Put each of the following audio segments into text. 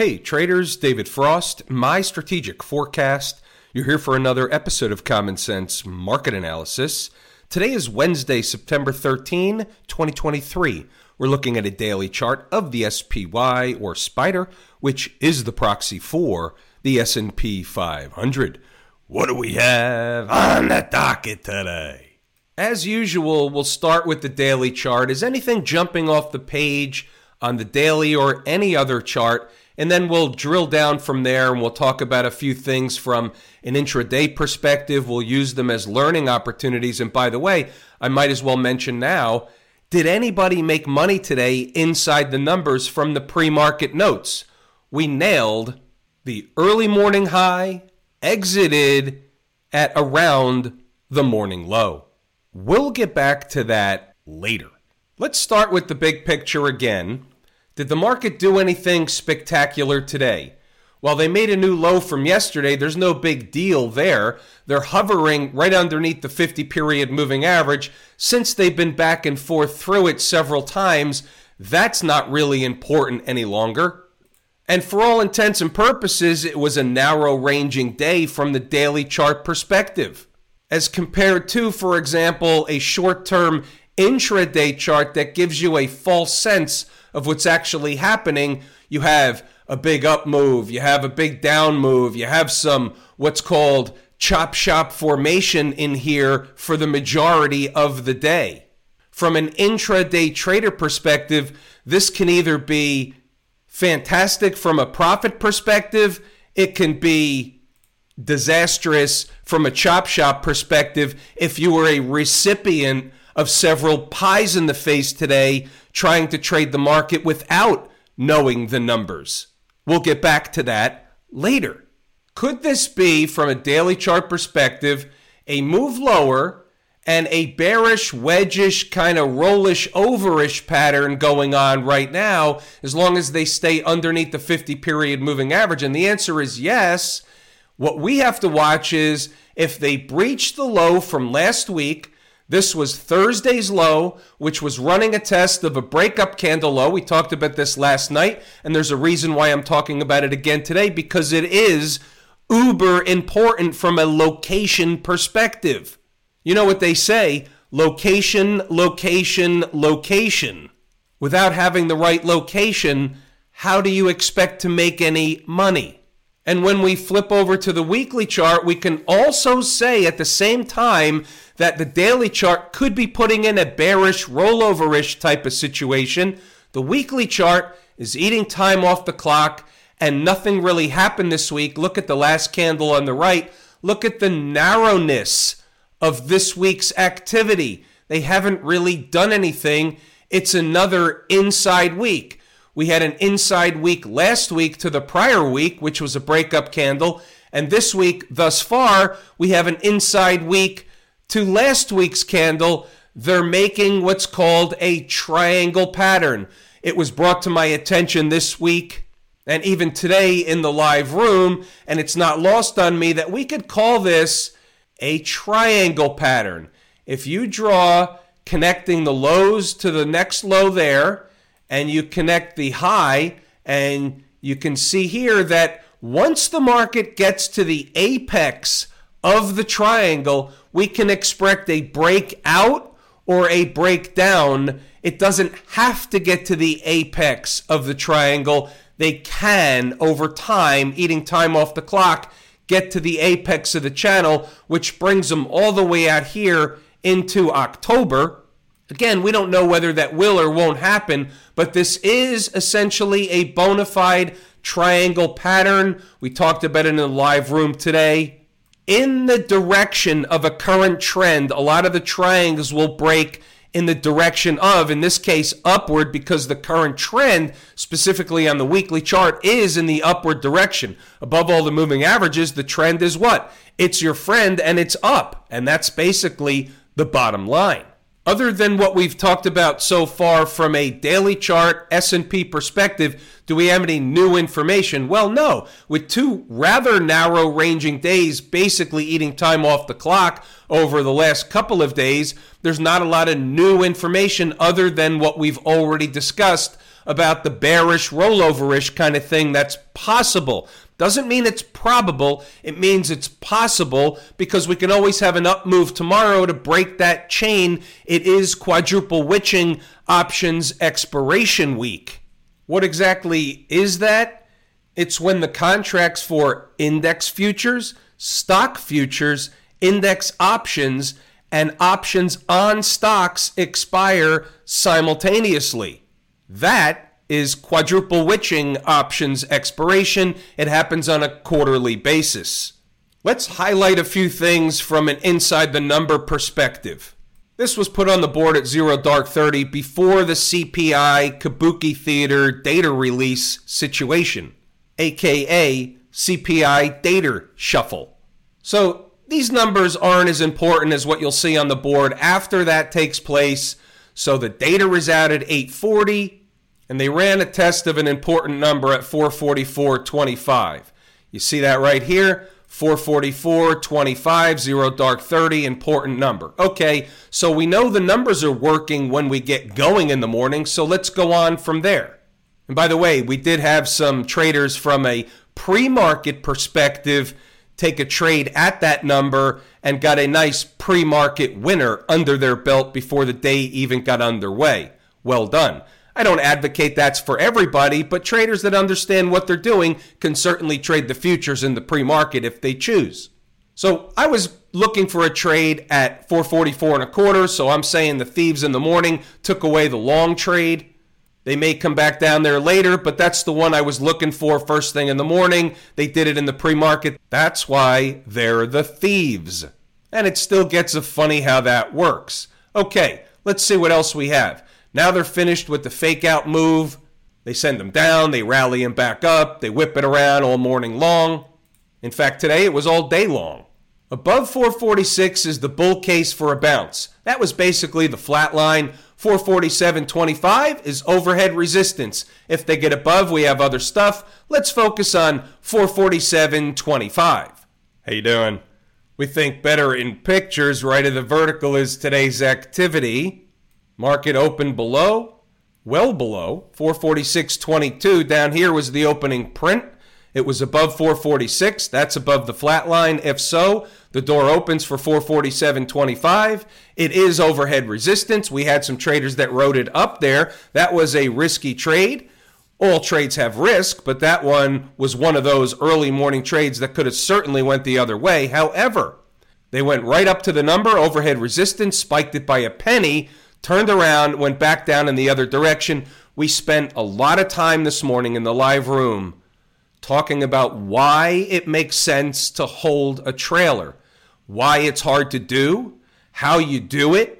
Hey, traders, David Frost, my strategic forecast. You're here for another episode of Common Sense Market Analysis. Today is Wednesday, September 13, 2023. We're looking at a daily chart of the SPY or Spider, which is the proxy for the S&P 500. What do we have on the docket today? As usual, we'll start with the daily chart. Is anything jumping off the page on the daily or any other chart? And then we'll drill down from there and we'll talk about a few things from an intraday perspective. We'll use them as learning opportunities. And by the way, I might as well mention now did anybody make money today inside the numbers from the pre market notes? We nailed the early morning high, exited at around the morning low. We'll get back to that later. Let's start with the big picture again. Did the market do anything spectacular today? While they made a new low from yesterday, there's no big deal there. They're hovering right underneath the 50 period moving average. Since they've been back and forth through it several times, that's not really important any longer. And for all intents and purposes, it was a narrow ranging day from the daily chart perspective. As compared to, for example, a short term intraday chart that gives you a false sense of what's actually happening. You have a big up move, you have a big down move, you have some what's called chop shop formation in here for the majority of the day. From an intraday trader perspective, this can either be fantastic from a profit perspective, it can be disastrous from a chop shop perspective if you were a recipient of several pies in the face today trying to trade the market without knowing the numbers. We'll get back to that later. Could this be, from a daily chart perspective, a move lower and a bearish, wedgish, kind of rollish, overish pattern going on right now, as long as they stay underneath the 50 period moving average? And the answer is yes. What we have to watch is if they breach the low from last week, this was Thursday's low, which was running a test of a breakup candle low. We talked about this last night, and there's a reason why I'm talking about it again today because it is uber important from a location perspective. You know what they say location, location, location. Without having the right location, how do you expect to make any money? And when we flip over to the weekly chart, we can also say at the same time that the daily chart could be putting in a bearish, rolloverish type of situation. The weekly chart is eating time off the clock, and nothing really happened this week. Look at the last candle on the right. Look at the narrowness of this week's activity. They haven't really done anything. It's another inside week. We had an inside week last week to the prior week, which was a breakup candle. And this week, thus far, we have an inside week to last week's candle, they're making what's called a triangle pattern. It was brought to my attention this week and even today in the live room, and it's not lost on me that we could call this a triangle pattern. If you draw connecting the lows to the next low there, and you connect the high, and you can see here that once the market gets to the apex of the triangle, we can expect a breakout or a breakdown. It doesn't have to get to the apex of the triangle. They can, over time, eating time off the clock, get to the apex of the channel, which brings them all the way out here into October. Again, we don't know whether that will or won't happen, but this is essentially a bona fide triangle pattern. We talked about it in the live room today in the direction of a current trend. A lot of the triangles will break in the direction of, in this case, upward, because the current trend, specifically on the weekly chart, is in the upward direction. Above all the moving averages, the trend is what? It's your friend and it's up. And that's basically the bottom line. Other than what we've talked about so far from a daily chart S&P perspective, do we have any new information? Well, no. With two rather narrow ranging days basically eating time off the clock over the last couple of days, there's not a lot of new information other than what we've already discussed about the bearish, rolloverish kind of thing that's possible. Doesn't mean it's probable, it means it's possible because we can always have an up move tomorrow to break that chain. It is quadruple witching options expiration week. What exactly is that? It's when the contracts for index futures, stock futures, index options, and options on stocks expire simultaneously. That is quadruple witching options expiration. It happens on a quarterly basis. Let's highlight a few things from an inside the number perspective. This was put on the board at zero dark 30 before the CPI Kabuki Theater data release situation, aka CPI data shuffle. So these numbers aren't as important as what you'll see on the board after that takes place. So the data is out at 840 and they ran a test of an important number at 444.25. You see that right here? 444.25, 0 dark 30, important number. Okay, so we know the numbers are working when we get going in the morning, so let's go on from there. And by the way, we did have some traders from a pre market perspective take a trade at that number and got a nice pre market winner under their belt before the day even got underway. Well done. I don't advocate that's for everybody, but traders that understand what they're doing can certainly trade the futures in the pre market if they choose. So I was looking for a trade at 444 and a quarter, so I'm saying the thieves in the morning took away the long trade. They may come back down there later, but that's the one I was looking for first thing in the morning. They did it in the pre market. That's why they're the thieves. And it still gets a funny how that works. Okay, let's see what else we have. Now they're finished with the fake out move. They send him down, they rally him back up, they whip it around all morning long. In fact, today it was all day long. Above 446 is the bull case for a bounce. That was basically the flat line. 447.25 is overhead resistance. If they get above, we have other stuff. Let's focus on 447.25. How you doing? We think better in pictures. Right of the vertical is today's activity. Market opened below, well below 446.22. Down here was the opening print. It was above 446. That's above the flat line. If so, the door opens for 447.25. It is overhead resistance. We had some traders that wrote it up there. That was a risky trade. All trades have risk, but that one was one of those early morning trades that could have certainly went the other way. However, they went right up to the number, overhead resistance, spiked it by a penny, turned around, went back down in the other direction. We spent a lot of time this morning in the live room talking about why it makes sense to hold a trailer, why it's hard to do, how you do it.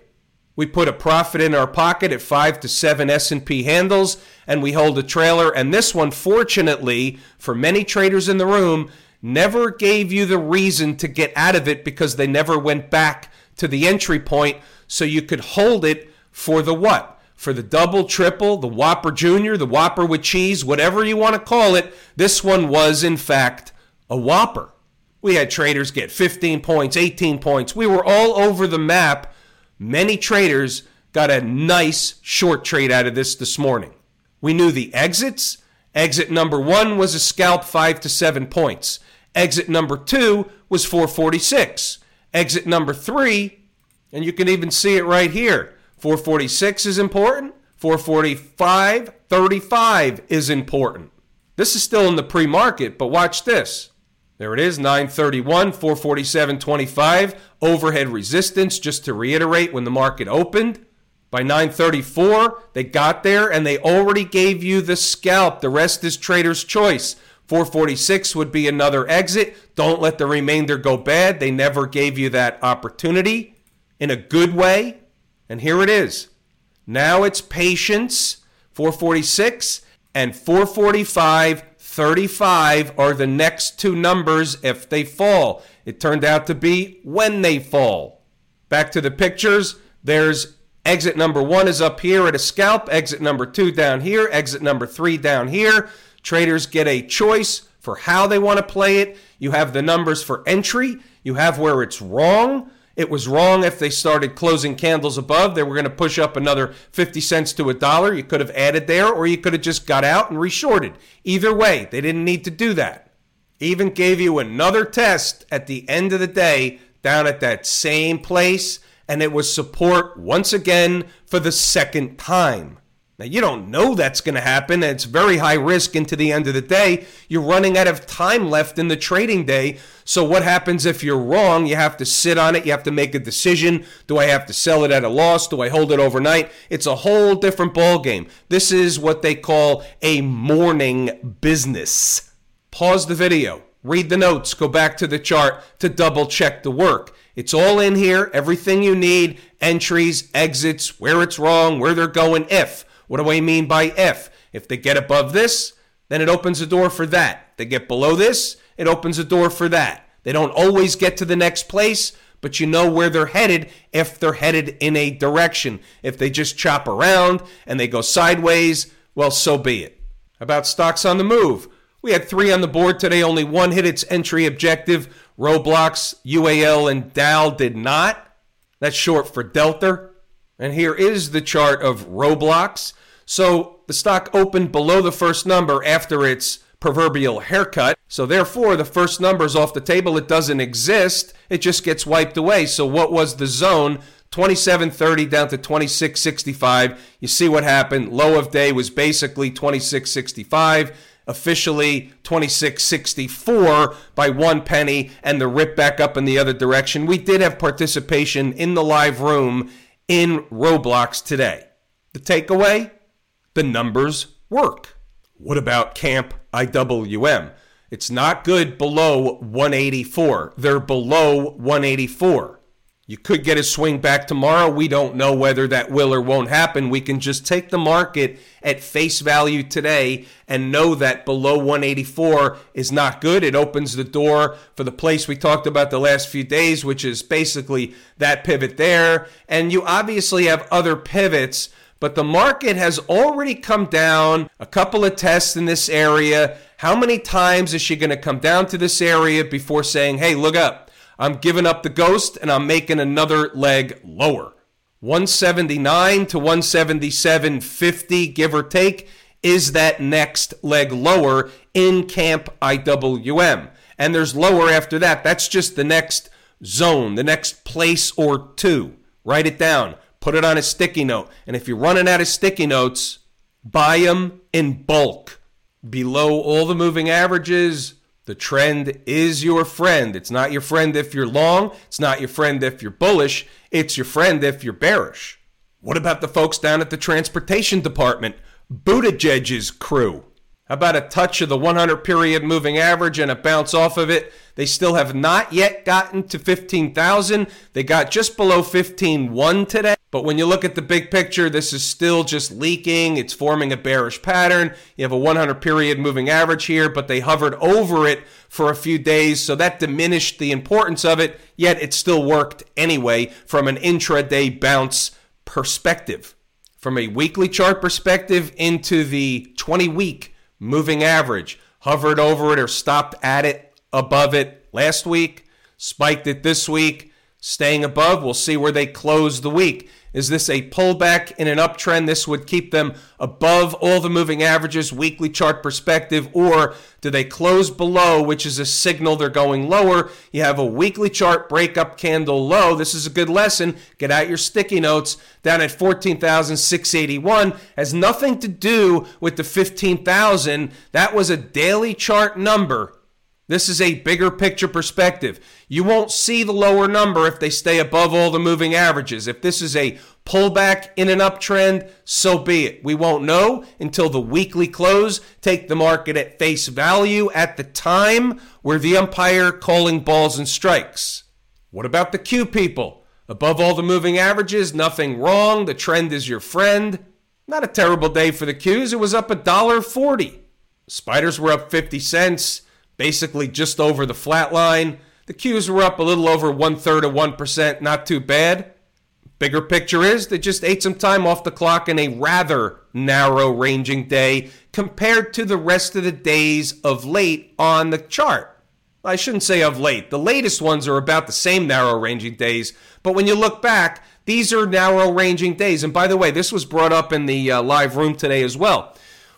We put a profit in our pocket at 5 to 7 S&P handles and we hold a trailer and this one fortunately for many traders in the room never gave you the reason to get out of it because they never went back to the entry point so you could hold it for the what? For the double, triple, the Whopper Junior, the Whopper with cheese, whatever you want to call it, this one was in fact a Whopper. We had traders get 15 points, 18 points. We were all over the map. Many traders got a nice short trade out of this this morning. We knew the exits. Exit number one was a scalp, five to seven points. Exit number two was 446. Exit number three, and you can even see it right here, 446 is important. 445, 35 is important. This is still in the pre market, but watch this. There it is, 931, 447.25. Overhead resistance, just to reiterate, when the market opened. By 934, they got there and they already gave you the scalp. The rest is trader's choice. 446 would be another exit. Don't let the remainder go bad. They never gave you that opportunity in a good way. And here it is. Now it's patience, 446, and 445, 35 are the next two numbers if they fall. It turned out to be when they fall. Back to the pictures. There's exit number one is up here at a scalp, exit number two down here, exit number three down here. Traders get a choice for how they want to play it. You have the numbers for entry, you have where it's wrong It was wrong if they started closing candles above. They were going to push up another 50 cents to a dollar. You could have added there, or you could have just got out and reshorted. Either way, they didn't need to do that. Even gave you another test at the end of the day down at that same place, and it was support once again for the second time. Now, you don't know that's going to happen. It's very high risk into the end of the day. You're running out of time left in the trading day. So, what happens if you're wrong? You have to sit on it. You have to make a decision. Do I have to sell it at a loss? Do I hold it overnight? It's a whole different ballgame. This is what they call a morning business. Pause the video, read the notes, go back to the chart to double check the work. It's all in here, everything you need entries, exits, where it's wrong, where they're going, if. What do I mean by if? If they get above this, then it opens the door for that. They get below this, it opens the door for that. They don't always get to the next place, but you know where they're headed if they're headed in a direction. If they just chop around and they go sideways, well, so be it. About stocks on the move. We had three on the board today, only one hit its entry objective. Roblox, UAL, and DAL did not. That's short for Delta. And here is the chart of Roblox. So the stock opened below the first number after its proverbial haircut. So therefore, the first number is off the table. It doesn't exist. It just gets wiped away. So what was the zone? 2730 down to 2665. You see what happened. Low of day was basically 2665 officially 2664 by one penny and the rip back up in the other direction. We did have participation in the live room in Roblox today. The takeaway the numbers work. What about Camp IWM? It's not good below 184. They're below 184. You could get a swing back tomorrow. We don't know whether that will or won't happen. We can just take the market at face value today and know that below 184 is not good. It opens the door for the place we talked about the last few days, which is basically that pivot there. And you obviously have other pivots but the market has already come down a couple of tests in this area. How many times is she going to come down to this area before saying, hey, look up, I'm giving up the ghost and I'm making another leg lower? 179 to 177.50, give or take, is that next leg lower in Camp IWM. And there's lower after that. That's just the next zone, the next place or two. Write it down put it on a sticky note. And if you're running out of sticky notes, buy them in bulk. Below all the moving averages, the trend is your friend. It's not your friend if you're long, it's not your friend if you're bullish, it's your friend if you're bearish. What about the folks down at the transportation department? Buttigieg's crew. How about a touch of the 100 period moving average and a bounce off of it? They still have not yet gotten to 15,000. They got just below 15.1 today. But when you look at the big picture, this is still just leaking. It's forming a bearish pattern. You have a 100 period moving average here, but they hovered over it for a few days. So that diminished the importance of it, yet it still worked anyway from an intraday bounce perspective. From a weekly chart perspective into the 20 week moving average, hovered over it or stopped at it, above it last week, spiked it this week, staying above. We'll see where they close the week. Is this a pullback in an uptrend? This would keep them above all the moving averages, weekly chart perspective, or do they close below, which is a signal they're going lower? You have a weekly chart breakup candle low. This is a good lesson. Get out your sticky notes down at 14,681. Has nothing to do with the 15,000. That was a daily chart number this is a bigger picture perspective. You won't see the lower number if they stay above all the moving averages. If this is a pullback in an uptrend, so be it. We won't know until the weekly close. Take the market at face value at the time where the umpire calling balls and strikes. What about the Q people? Above all the moving averages, nothing wrong. The trend is your friend. Not a terrible day for the Qs. It was up a dollar forty. Spiders were up 50 cents basically just over the flat line. The Qs were up a little over one third of 1%, not too bad. Bigger picture is they just ate some time off the clock in a rather narrow ranging day compared to the rest of the days of late on the chart. I shouldn't say of late. The latest ones are about the same narrow ranging days, but when you look back, these are narrow ranging days. And by the way, this was brought up in the uh, live room today as well.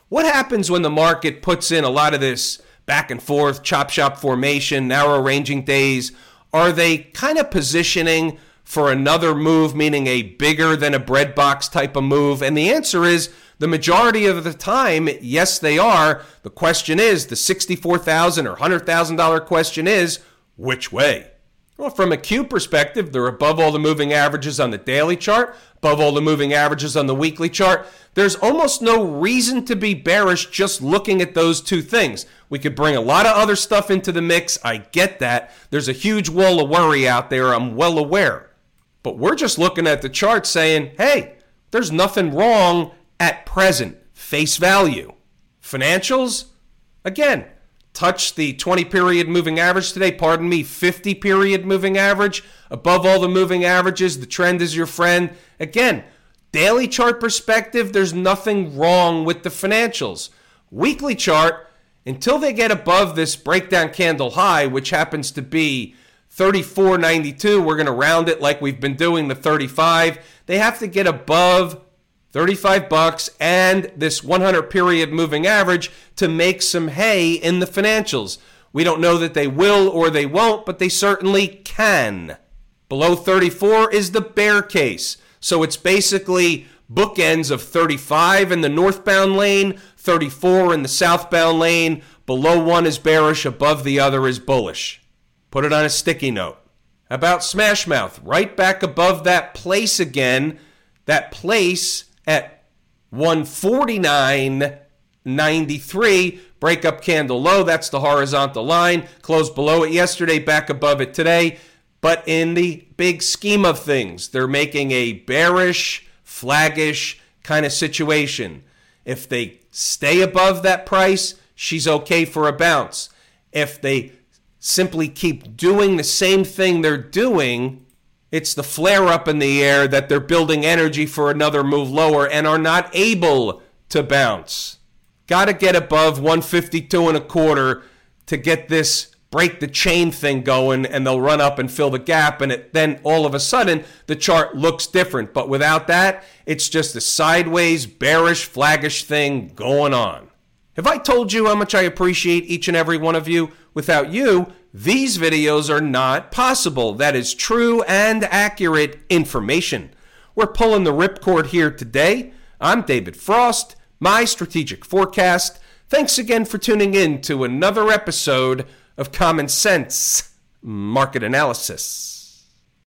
What happens when the market puts in a lot of this back and forth, chop shop formation, narrow ranging days? Are they kind of positioning for another move, meaning a bigger than a bread box type of move? And the answer is the majority of the time, yes, they are. The question is the 64,000 or $100,000 question is which way? Well, from a Q perspective, they're above all the moving averages on the daily chart, above all the moving averages on the weekly chart. There's almost no reason to be bearish just looking at those two things. We could bring a lot of other stuff into the mix. I get that. There's a huge wall of worry out there. I'm well aware. But we're just looking at the chart saying, hey, there's nothing wrong at present, face value. Financials, again, touch the 20 period moving average today, pardon me, 50 period moving average. Above all the moving averages, the trend is your friend. Again, daily chart perspective, there's nothing wrong with the financials. Weekly chart, until they get above this breakdown candle high, which happens to be 34.92, we're going to round it like we've been doing the 35. They have to get above 35 bucks and this 100 period moving average to make some hay in the financials. We don't know that they will or they won't, but they certainly can. Below 34 is the bear case. So it's basically bookends of 35 in the northbound lane, 34 in the southbound lane. Below one is bearish, above the other is bullish. Put it on a sticky note. About Smashmouth, right back above that place again. That place at 149.93. Breakup candle low. That's the horizontal line. Closed below it yesterday, back above it today. But in the big scheme of things, they're making a bearish, flaggish kind of situation. If they stay above that price, she's okay for a bounce. If they simply keep doing the same thing they're doing, it's the flare up in the air that they're building energy for another move lower and are not able to bounce. Got to get above 152 and a quarter to get this break the chain thing going and they'll run up and fill the gap and it, then all of a sudden the chart looks different. But without that it's just a sideways bearish flaggish thing going on. Have i told you how much i appreciate each and every one of you? Without you these videos are not possible. That is true and accurate information. We're pulling the ripcord here today. I'm David Frost, my strategic forecast. Thanks again for tuning in to another episode of Common Sense Market Analysis.